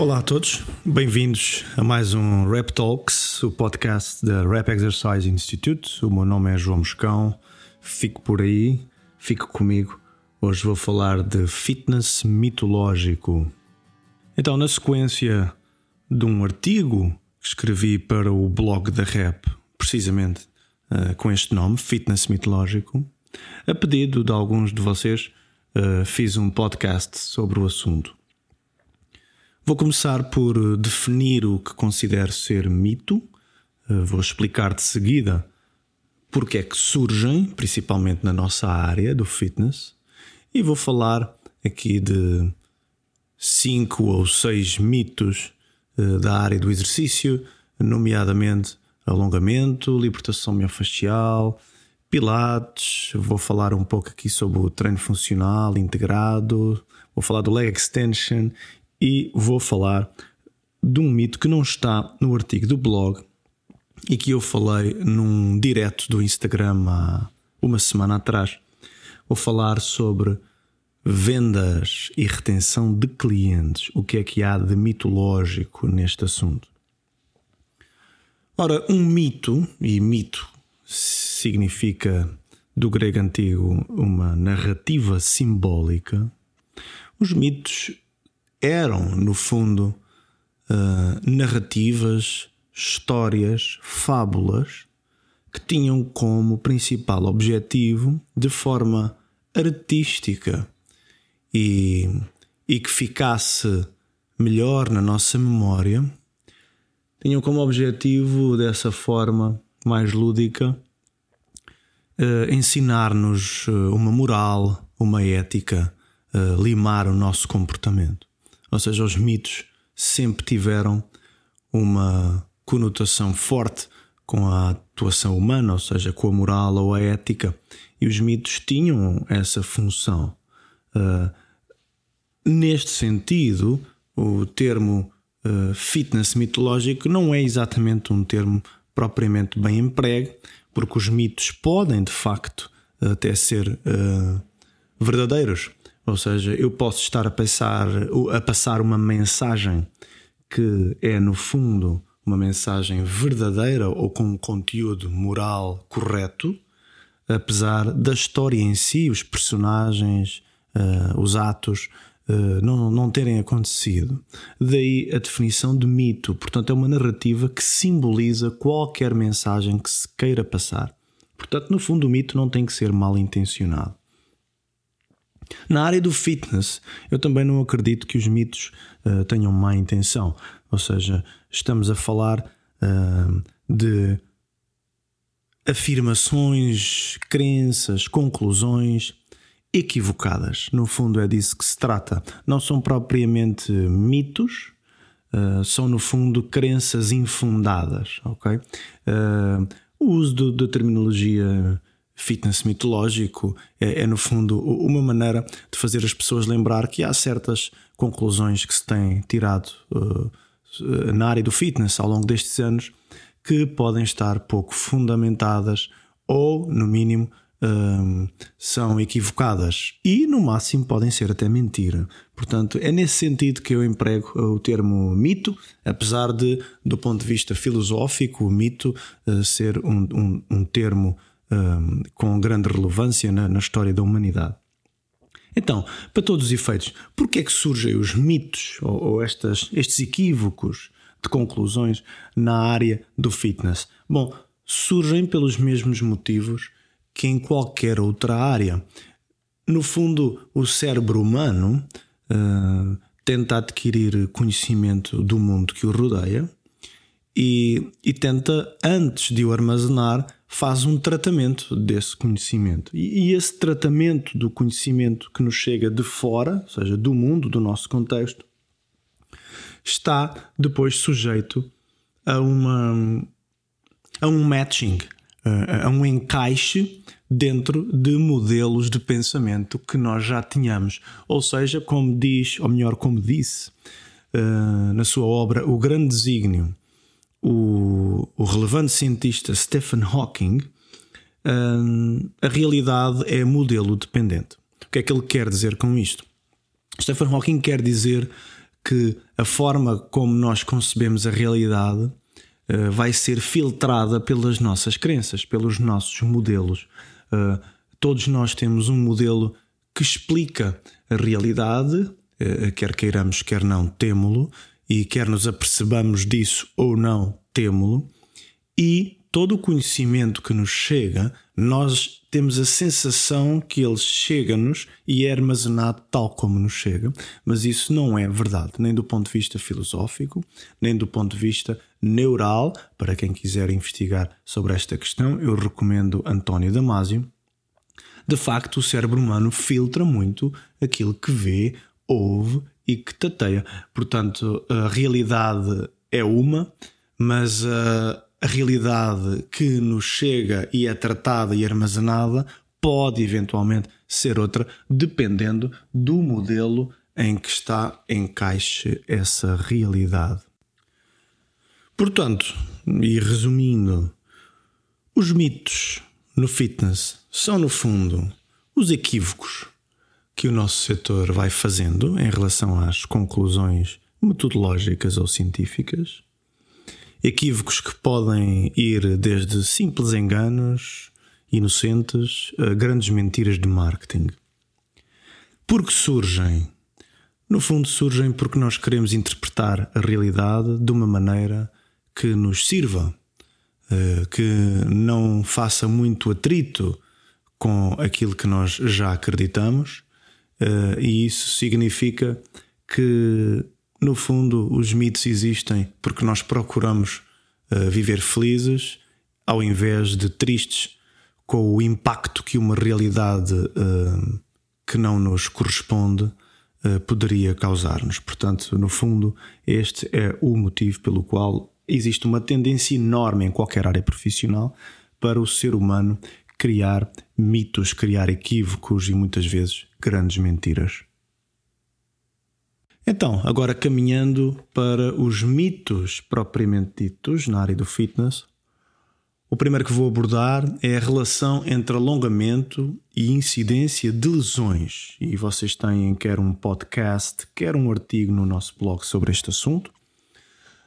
Olá a todos, bem-vindos a mais um Rap Talks, o podcast da Rap Exercise Institute. O meu nome é João Moscão, fico por aí, fico comigo. Hoje vou falar de fitness mitológico. Então, na sequência de um artigo que escrevi para o blog da Rap, precisamente uh, com este nome, Fitness Mitológico, a pedido de alguns de vocês, uh, fiz um podcast sobre o assunto. Vou começar por definir o que considero ser mito. Uh, vou explicar de seguida porque é que surgem, principalmente na nossa área do fitness, e vou falar aqui de cinco ou seis mitos uh, da área do exercício, nomeadamente alongamento, libertação miofascial, pilates, vou falar um pouco aqui sobre o treino funcional integrado, vou falar do leg extension e vou falar de um mito que não está no artigo do blog e que eu falei num direto do Instagram há uma semana atrás. Vou falar sobre vendas e retenção de clientes. O que é que há de mitológico neste assunto? Ora, um mito, e mito significa do grego antigo uma narrativa simbólica, os mitos eram, no fundo, uh, narrativas, histórias, fábulas que tinham como principal objetivo, de forma artística e, e que ficasse melhor na nossa memória, tinham como objetivo, dessa forma, mais lúdica, uh, ensinar-nos uh, uma moral, uma ética, uh, limar o nosso comportamento. Ou seja, os mitos sempre tiveram uma conotação forte com a atuação humana, ou seja, com a moral ou a ética, e os mitos tinham essa função. neste sentido, o termo fitness mitológico não é exatamente um termo propriamente bem empregue, porque os mitos podem de facto até ser uh, verdadeiros. Ou seja, eu posso estar a passar, a passar uma mensagem que é, no fundo, uma mensagem verdadeira ou com um conteúdo moral correto, apesar da história em si, os personagens, uh, os atos, eh, não, não terem acontecido. Daí a definição de mito, portanto, é uma narrativa que simboliza qualquer mensagem que se queira passar. Portanto, no fundo, o mito não tem que ser mal intencionado. Na área do fitness, eu também não acredito que os mitos uh, tenham má intenção. Ou seja, estamos a falar uh, de afirmações, crenças, conclusões equivocadas. No fundo, é disso que se trata. Não são propriamente mitos, uh, são no fundo crenças infundadas. Ok? O uso da terminologia fitness mitológico é, é, no fundo, uma maneira de fazer as pessoas lembrar que há certas conclusões que se têm tirado uh, na área do fitness ao longo destes anos que podem estar pouco fundamentadas ou, no mínimo, são equivocadas e, no máximo, podem ser até mentira. Portanto, é nesse sentido que eu emprego o termo mito, apesar de, do ponto de vista filosófico, o mito uh, ser um, um, um termo um, com grande relevância na, na, história da humanidade. Então, para todos os efeitos, por que é que surgem os mitos ou, ou estas, estes equívocos de conclusões na área do fitness? Bom, surgem pelos mesmos motivos que em qualquer outra área. No fundo, o cérebro humano uh, tenta adquirir conhecimento do mundo que o rodeia e, e, tenta, antes de o armazenar, faz um tratamento desse conhecimento. E, e esse tratamento do conhecimento que nos chega de fora, ou seja, do mundo, do nosso contexto, está depois sujeito a uma a um matching, a um encaixe dentro de modelos de pensamento que nós já tínhamos. Ou seja, como diz, ou melhor, como disse uh, na sua obra O Grande Desígnio, o, o relevante cientista Stephen Hawking, uh, a realidade é modelo dependente. O que é que ele quer dizer com isto? Stephen Hawking quer dizer que a forma como nós concebemos a realidade uh, vai ser filtrada pelas nossas crenças, pelos nossos modelos. Uh, todos nós temos um modelo que explica a realidade, uh, quer queiramos, quer não, temo-lo, e quer nos apercebamos disso ou não, temo-lo, e todo o conhecimento que nos chega, nós temos a sensação que ele chega-nos e é armazenado tal como nos chega, mas isso não é verdade, nem do ponto de vista filosófico, nem do ponto de vista neural. Para quem quiser investigar sobre esta questão, eu recomendo António Damasio. De facto, o cérebro humano filtra muito aquilo que vê, ouve e que tateia. Portanto, a realidade é uma, mas a realidade que nos chega e é tratada e armazenada pode eventualmente ser outra, dependendo do modelo em que está encaixe essa realidade. Portanto, e resumindo, os mitos no fitness são, no fundo, os equívocos que o nosso setor vai fazendo em relação às conclusões metodológicas ou científicas equívocos que podem ir desde simples enganos inocentes a grandes mentiras de marketing. Porque surgem? No fundo, surgem porque nós queremos interpretar a realidade de uma maneira que nos sirva, eh, que não faça muito atrito com aquilo que nós já acreditamos, eh, e isso significa que no fundo, os mitos existem porque nós procuramos uh, viver felizes ao invés de tristes com o impacto que uma realidade uh, que não nos corresponde uh, poderia causar-nos. Portanto, no fundo, este é o motivo pelo qual existe uma tendência enorme em qualquer área profissional para o ser humano criar mitos, criar equívocos e muitas vezes grandes mentiras. Então, agora caminhando para os mitos propriamente ditos na área do fitness, o primeiro que vou abordar é a relação entre alongamento e incidência de lesões. E vocês têm quer um podcast, quer um artigo no nosso blog sobre este assunto.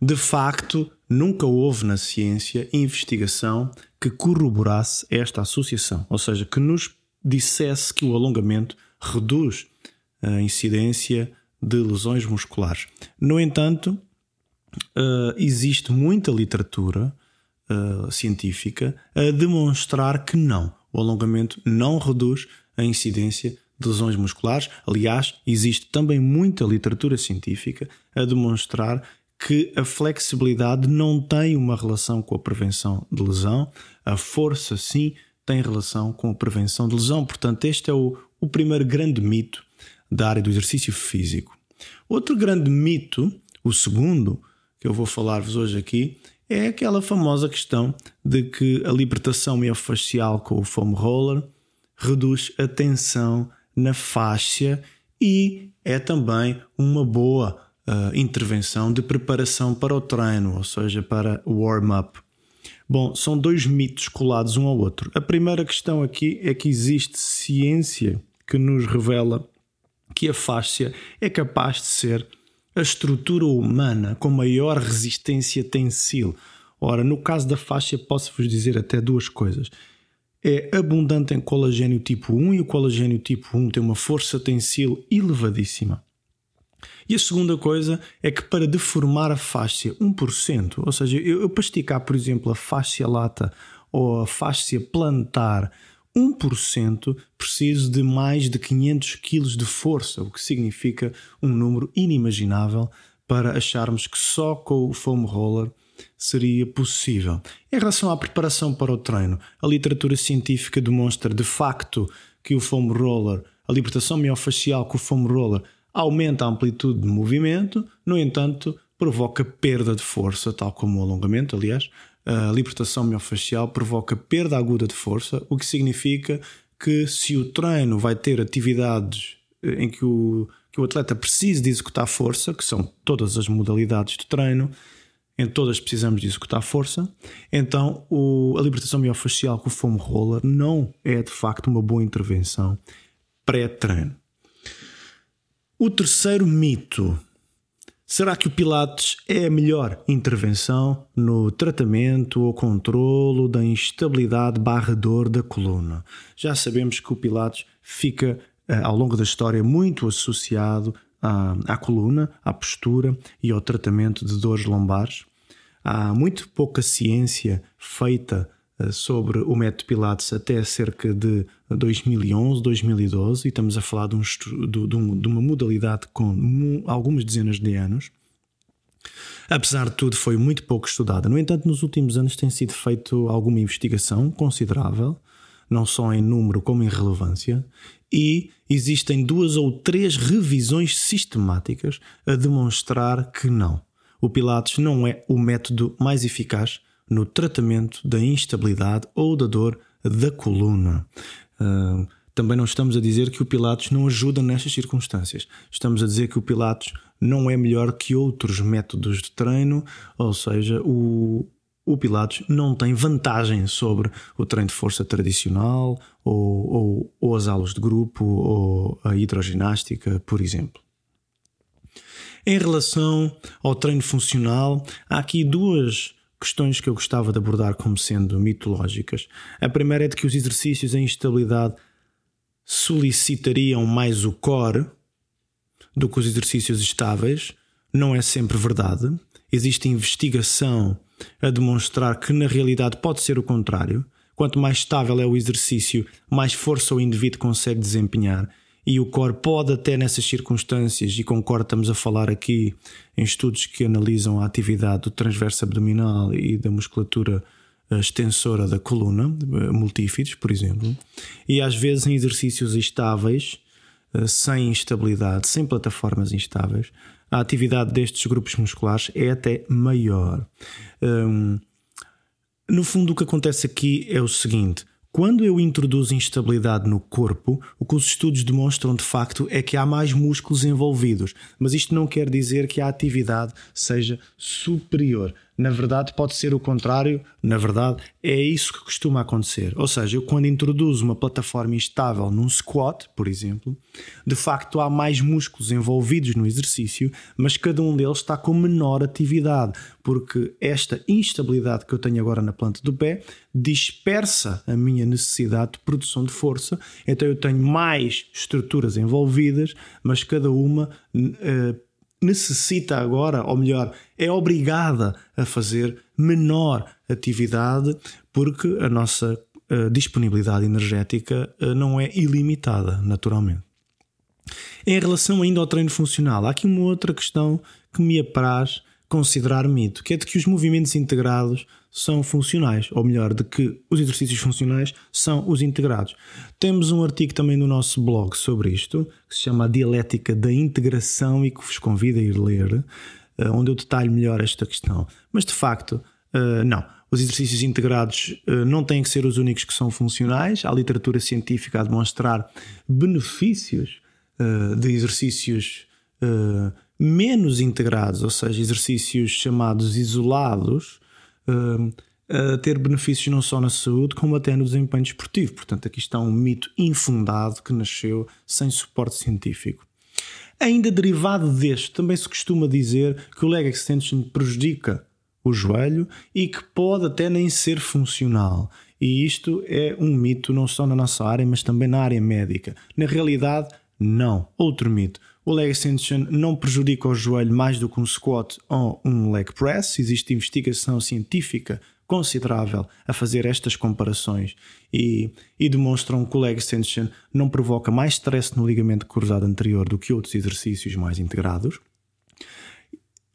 De facto, nunca houve na ciência investigação que corroborasse esta associação, ou seja, que nos dissesse que o alongamento reduz a incidência de lesões musculares. No entanto, uh, existe muita literatura uh, científica a demonstrar que não, o alongamento não reduz a incidência de lesões musculares. Aliás, existe também muita literatura científica a demonstrar que a flexibilidade não tem uma relação com a prevenção de lesão, a força sim tem relação com a prevenção de lesão. Portanto, este é o, o primeiro grande mito da área do exercício físico. Outro grande mito, o segundo, que eu vou falar-vos hoje aqui, é aquela famosa questão de que a libertação miofascial com o foam roller reduz a tensão na fáscia e é também uma boa uh, intervenção de preparação para o treino, ou seja, para o warm-up. Bom, são dois mitos colados um ao outro. A primeira questão aqui é que existe ciência que nos revela que a fáscia é capaz de ser a estrutura humana com maior resistência tensil. Ora, no caso da fáscia, posso-vos dizer até duas coisas. É abundante em colagênio tipo 1 e o colagênio tipo 1 tem uma força tensil elevadíssima. E a segunda coisa é que para deformar a fáscia 1%, ou seja, eu, eu para esticar, por exemplo, a fáscia lata ou a fáscia plantar 1% preciso de mais de 500 kg de força, o que significa um número inimaginável para acharmos que só com o foam roller seria possível. Em relação à preparação para o treino, a literatura científica demonstra de facto que o foam roller, a libertação miofascial com o foam roller aumenta a amplitude de movimento, no entanto, provoca perda de força, tal como o alongamento, aliás, a libertação miofascial provoca perda aguda de força, o que significa que se o treino vai ter atividades eh, em que o, que o atleta precisa de executar força, que são todas as modalidades de treino, em todas precisamos de executar força, então o, a libertação miofascial com o foam roller não é de facto uma boa intervenção pré-treino. O terceiro mito Será que o Pilates é a melhor intervenção no tratamento ou controlo da instabilidade barra dor da coluna? Já sabemos que o Pilates fica eh, ao longo da história muito associado à, à coluna, à postura e ao tratamento de dores lombares. Há muito pouca ciência feita sobre o método Pilates até cerca de 2011, 2012, e estamos a falar de, um, de, um, uma modalidade com algumas dezenas de anos. Apesar de tudo, foi muito pouco estudada. No entanto, nos últimos anos tem sido feito alguma investigação considerável, não só em número como em relevância, e existem duas ou três revisões sistemáticas a demonstrar que não. O Pilates não é o método mais eficaz no tratamento da instabilidade ou da dor da coluna. Uh, também não estamos a dizer que o Pilates não ajuda nestas circunstâncias. Estamos a dizer que o Pilates não é melhor que outros métodos de treino, ou seja, o, o Pilates não tem vantagem sobre o treino de força tradicional ou, ou, ou as aulas de grupo ou a hidroginástica, por exemplo. Em relação ao treino funcional, há aqui duas questões que eu gostava de abordar como sendo mitológicas. A primeira é de que os exercícios em estabilidade solicitariam mais o core do que os exercícios estáveis. Não é sempre verdade. Existe investigação a demonstrar que na realidade pode ser o contrário. Quanto mais estável é o exercício, mais força o indivíduo consegue desempenhar e o core pode até nessas circunstâncias, e concordo, estamos a falar aqui em estudos que analisam a atividade do transverso abdominal e da musculatura eh, extensora da coluna, eh, multífides, por exemplo, e às vezes em exercícios estáveis, eh, sem instabilidade, sem plataformas instáveis, a atividade destes grupos musculares é até maior. Um, no fundo, o que acontece aqui é o seguinte: quando eu introduzo instabilidade no corpo, o que os estudos demonstram de facto é que há mais músculos envolvidos, mas isto não quer dizer que a atividade seja superior. Na verdade, pode ser o contrário. Na verdade, é isso que costuma acontecer. Ou seja, eu quando introduzo uma plataforma instável num squat, por exemplo, de facto há mais músculos envolvidos no exercício, mas cada um deles está com menor atividade, porque esta instabilidade que eu tenho agora na planta do pé dispersa a minha necessidade de produção de força. Então eu tenho mais estruturas envolvidas, mas cada uma uh, necessita agora, ou melhor, é obrigada a fazer menor atividade porque a nossa uh, disponibilidade energética uh, não é ilimitada, naturalmente. Em relação ainda ao treino funcional, há aqui uma outra questão que me apraz considerar mito, que é de que os movimentos integrados são funcionais, ou melhor, de que os exercícios funcionais são os integrados. Temos um artigo também no nosso blog sobre isto, que se chama A Dialética da Integração e que vos convido a ir ler, eh, onde eu detalho melhor esta questão. Mas de facto, eh, não. Os exercícios integrados eh, não têm que ser os únicos que são funcionais. Há literatura científica a demonstrar benefícios de exercícios menos integrados, ou seja, exercícios chamados isolados, a ter benefícios não só na saúde, como até no desempenho desportivo. Portanto, aqui está um mito infundado que nasceu sem suporte científico. Ainda derivado deste, também se costuma dizer que o leg extension prejudica o joelho e que pode até nem ser funcional. E isto é um mito não só na nossa área, mas também na área médica. Na realidade, não. Outro mito. O leg extension não prejudica o joelho mais do que um squat ou um leg press. Existe investigação científica considerável a fazer estas comparações e, e, demonstram que o leg extension não provoca mais stress no ligamento cruzado anterior do que outros exercícios mais integrados.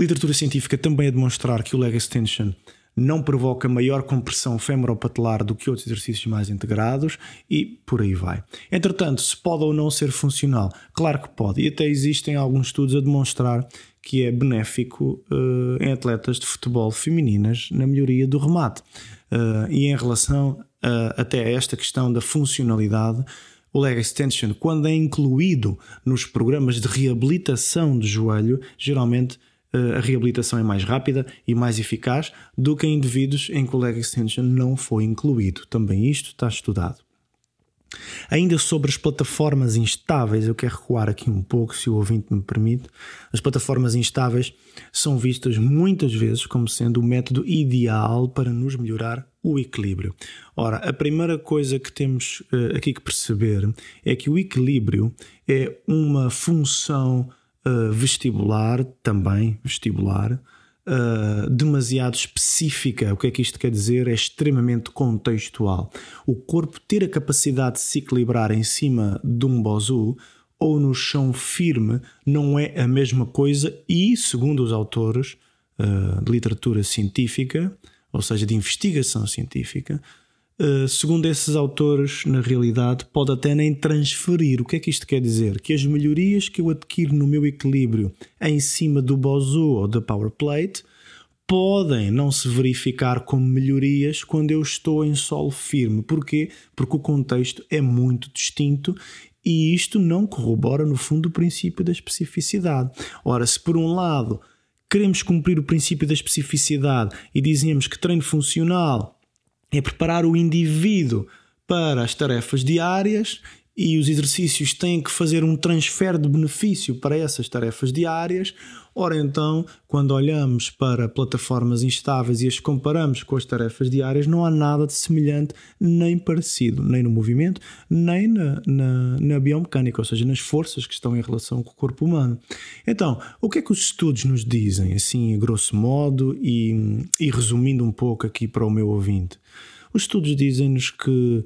Literatura científica também a demonstrar que o leg extension não provoca maior compressão femoropatelar do que outros exercícios mais integrados e por aí vai. Entretanto, se pode ou não ser funcional? Claro que pode, e até existem alguns estudos a demonstrar que é benéfico uh, em atletas de futebol femininas na melhoria do remate. Uh, e em relação a, até a esta questão da funcionalidade, o leg extension, quando é incluído nos programas de reabilitação de joelho, geralmente a reabilitação é mais rápida e mais eficaz do que em indivíduos em que o leg extension não foi incluído. Também isto está estudado. Ainda sobre as plataformas instáveis, eu quero recuar aqui um pouco, se o ouvinte me permite. As plataformas instáveis são vistas muitas vezes como sendo o método ideal para nos melhorar o equilíbrio. Ora, a primeira coisa que temos uh, aqui que perceber é que o equilíbrio é uma função uh, vestibular, também vestibular, uh, demasiado específica. O que é que isto quer dizer? É extremamente contextual. O corpo ter a capacidade de se equilibrar em cima de um bozu ou no chão firme não é a mesma coisa e, segundo os autores uh, de literatura científica, ou seja, de investigação científica, segundo esses autores, na realidade, pode até nem transferir. O que é que isto quer dizer? Que as melhorias que eu adquiro no meu equilíbrio em cima do Bozu ou da Power Plate podem não se verificar como melhorias quando eu estou em solo firme. Porquê? Porque o contexto é muito distinto e isto não corrobora, no fundo, o princípio da especificidade. Ora, se por um lado queremos cumprir o princípio da especificidade e dizemos que treino funcional é preparar o indivíduo para as tarefas diárias e os exercícios têm que fazer um transfer de benefício para essas tarefas diárias. Ora, então, quando olhamos para plataformas instáveis e as comparamos com as tarefas diárias, não há nada de semelhante nem parecido, nem no movimento, nem na, na, na biomecânica, ou seja, nas forças que estão em relação com o corpo humano. Então, o que é que os estudos nos dizem, assim, grosso modo, e, e resumindo um pouco aqui para o meu ouvinte? Os estudos dizem-nos que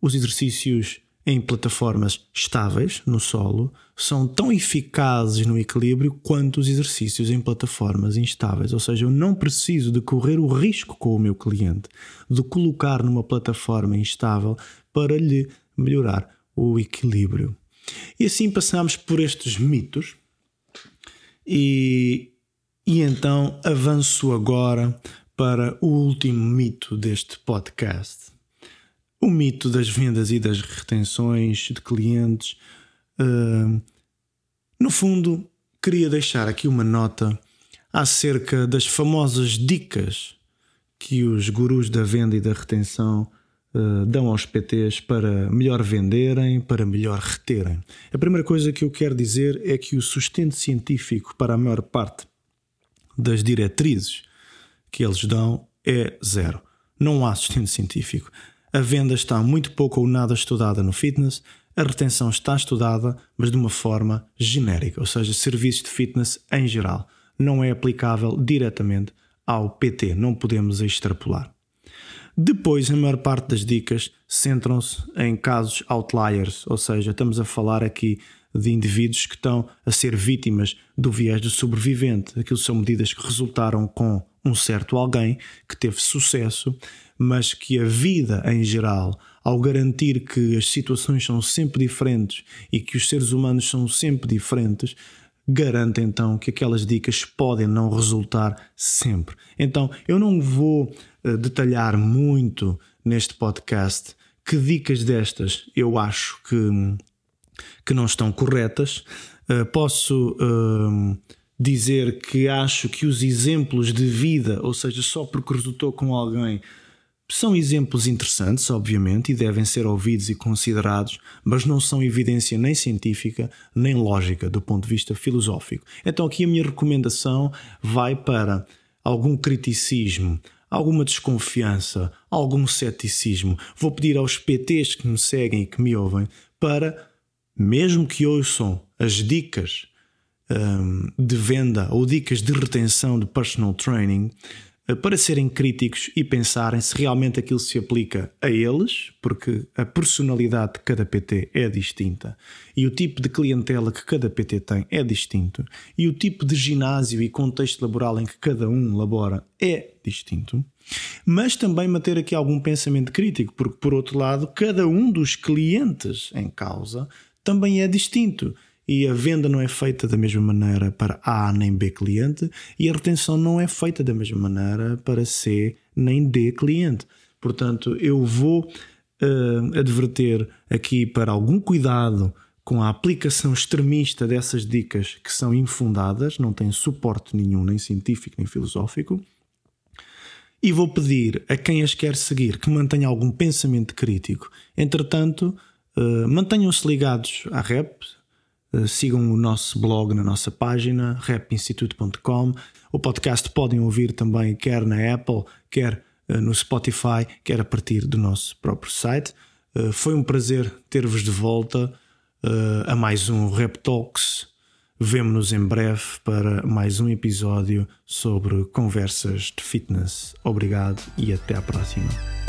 os exercícios em plataformas estáveis no solo são tão eficazes no equilíbrio quanto os exercícios em plataformas instáveis. Ou seja, eu não preciso de correr o risco com o meu cliente de colocar numa plataforma instável para lhe melhorar o equilíbrio. E assim passamos por estes mitos e, e então avanço agora para o último mito deste podcast. O mito das vendas e das retenções de clientes. Uh, no fundo, queria deixar aqui uma nota acerca das famosas dicas que os gurus da venda e da retenção uh, dão aos PTs para melhor venderem, para melhor reterem. A primeira coisa que eu quero dizer é que o sustento científico para a maior parte das diretrizes que eles dão é zero. Não há sustento científico. A venda está muito pouco ou nada estudada no fitness, a retenção está estudada, mas de uma forma genérica, ou seja, serviços de fitness em geral. Não é aplicável diretamente ao PT, não podemos extrapolar. Depois, a maior parte das dicas centram-se em casos outliers, ou seja, estamos a falar aqui de indivíduos que estão a ser vítimas do viés do sobrevivente. Aquilo são medidas que resultaram com um certo alguém que teve sucesso, mas que a vida em geral, ao garantir que as situações são sempre diferentes e que os seres humanos são sempre diferentes, garante então que aquelas dicas podem não resultar sempre. Então, eu não vou uh, detalhar muito neste podcast que dicas destas eu acho que, que não estão corretas. Uh, posso. Uh, dizer que acho que os exemplos de vida, ou seja, só porque resultou com alguém, são exemplos interessantes, obviamente, e devem ser ouvidos e considerados, mas não são evidência nem científica nem lógica do ponto de vista filosófico. Então, aqui a minha recomendação vai para algum criticismo, alguma desconfiança, algum ceticismo. Vou pedir aos PTs que me seguem e que me ouvem para, mesmo que ouçam as dicas um, de venda ou dicas de retenção de personal training para serem críticos e pensarem se realmente aquilo se aplica a eles, porque a personalidade de cada PT é distinta e o tipo de clientela que cada PT tem é distinto e o tipo de ginásio e contexto laboral em que cada um labora é distinto. Mas também manter aqui algum pensamento crítico, porque por outro lado, cada um dos clientes em causa também é distinto e a venda não é feita da mesma maneira para A nem B cliente e a retenção não é feita da mesma maneira para C nem D cliente. Portanto, eu vou uh, adverter aqui para algum cuidado com a aplicação extremista dessas dicas que são infundadas, não têm suporte nenhum, nem científico nem filosófico. E vou pedir a quem as quer seguir que mantenha algum pensamento crítico. Entretanto, Uh, Mantenham-se ligados à uh, sigam o nosso blog na nossa página, rapinstitute.com. O podcast podem ouvir também, quer na Apple, quer uh, no Spotify, quer a partir do nosso próprio site. foi um prazer ter-vos de volta a mais um Rap Talks. Vemo-nos em breve para mais um episódio sobre conversas de fitness. Obrigado e até à próxima.